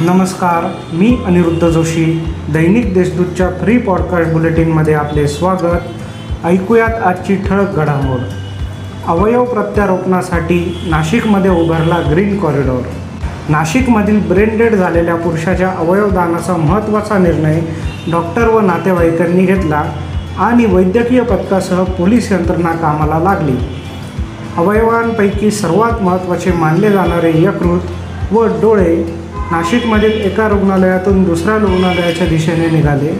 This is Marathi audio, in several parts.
नमस्कार मी अनिरुद्ध जोशी. दैनिक देशदूतच्या फ्री पॉडकास्ट बुलेटिनमध्ये आपले स्वागत. ऐकूयात आजची ठळक घडामोड. अवयव प्रत्यारोपणासाठी नाशिकमध्ये उभारला ग्रीन कॉरिडॉर नाशिकमधील ब्रेन डेड झालेल्या पुरुषाच्या अवयवदानाचा महत्त्वाचा निर्णय डॉक्टर व नातेवाईकांनी घेतला आणि वैद्यकीय पथकासह पोलीस यंत्रणा कामाला लागली. अवयवांपैकी सर्वात महत्त्वाचे मानले जाणारे यकृत व डोळे नाशिकमधील एका रुग्णालयातून दुसऱ्या रुग्णालयाच्या दिशेने निघाले.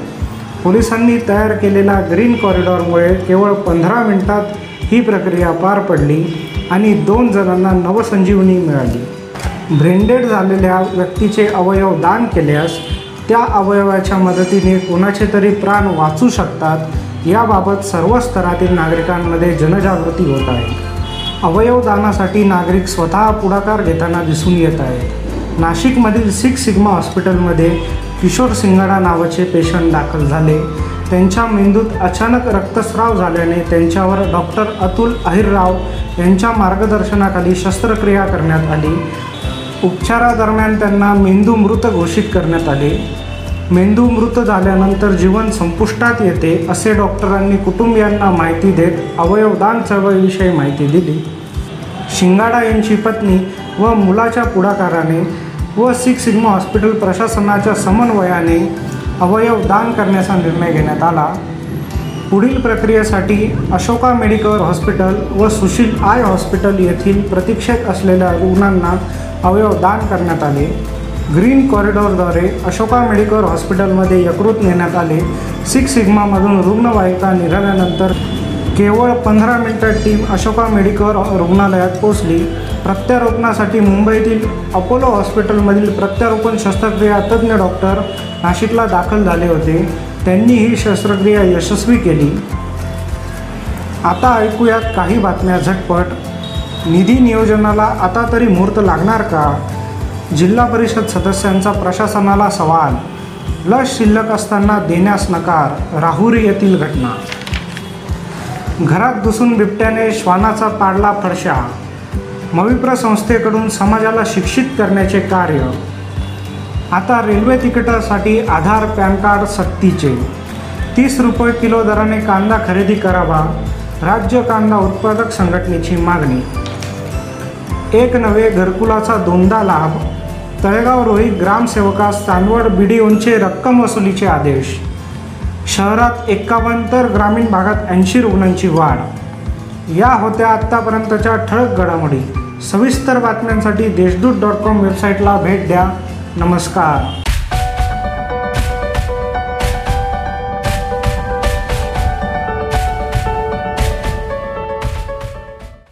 पोलिसांनी तयार केलेल्या ग्रीन कॉरिडॉरमुळे केवळ पंधरा मिनिटात ही प्रक्रिया पार पडली आणि दोन जणांना नवसंजीवनी मिळाली. ब्रेंडेड झालेल्या व्यक्तीचे अवयव दान केल्यास त्या अवयवाच्या मदतीने कोणाचे तरी प्राण वाचू शकतात याबाबत सर्व स्तरातील नागरिकांमध्ये जनजागृती होत आहे. अवयवदानासाठी नागरिक स्वतः पुढाकार घेताना दिसून येत आहेत. नाशिकमधील सिक्स सिग्मा हॉस्पिटलमध्ये किशोर सिंगाडा नावाचे पेशंट दाखल झाले. त्यांच्या मेंदूत अचानक रक्तस्राव झाल्याने त्यांच्यावर डॉक्टर अतुल अहिरराव यांच्या मार्गदर्शनाखाली शस्त्रक्रिया करण्यात आली. उपचारादरम्यान त्यांना मेंदू मृत घोषित करण्यात आले. मेंदू मृत झाल्यानंतर जीवन संपुष्टात येते असे डॉक्टरांनी कुटुंबियांना माहिती देत अवयवदान चळवळीविषयी माहिती दिली. शिंगाडा यांची पत्नी व मुलाच्या पुढाकाराने व सिक्स सिग्मा हॉस्पिटल प्रशासनाच्या समन्वयाने अवयव दान करण्याचा निर्णय घेण्यात आला. पुढील प्रक्रियेसाठी अशोका मेडिकल हॉस्पिटल व सुशील आय हॉस्पिटल येथील प्रतीक्षेत असलेल्या रुग्णांना अवयव दान करण्यात आले. ग्रीन कॉरिडॉरद्वारे अशोका मेडिकल हॉस्पिटलमध्ये यकृत नेण्यात आले. सिक्स सिग्मामधून रुग्णवाहिका निघाल्यानंतर केवळ पंधरा मिनिटात टीम अशोका मेडिकल रुग्णालयात पोहोचली. प्रत्यारोपणासाठी मुंबईतील अपोलो हॉस्पिटलमधील प्रत्यारोपण शस्त्रक्रिया तज्ज्ञ डॉक्टर नाशिकला दाखल झाले होते. त्यांनी ही शस्त्रक्रिया यशस्वी केली. आता ऐकूयात काही बातम्या झटपट. निधी नियोजनाला आता तरी मुहूर्त लागणार का? जिल्हा परिषद सदस्यांचा प्रशासनाला सवाल. लस शिल्लक असताना देण्यास नकार राहुरी येथील घटना. घरात घुसून बिबट्याने श्वानाचा पाडला फडशा. मविप्र संस्थेकडून समाजाला शिक्षित करण्याचे कार्य. आता रेल्वे तिकिटासाठी आधार पॅन कार्ड सक्तीचे. तीस रुपये किलो दराने कांदा खरेदी करावा राज्य कांदा उत्पादक संघटनेची मागणी. एक नवे घरकुलाचा दोनदा लाभ तळेगाव रोहित ग्रामसेवकास चांदवड बीडीओंचे रक्कम वसुलीचे आदेश. शहरात एक्कावन्न तर ग्रामीण भागात ऐंशी रुग्णांची वाढ. या होत्या आत्तापर्यंतच्या ठळक घडामोडी. सविस्तर बातम्यांसाठी देशदूत डॉट कॉम वेबसाईटला भेट द्या. नमस्कार.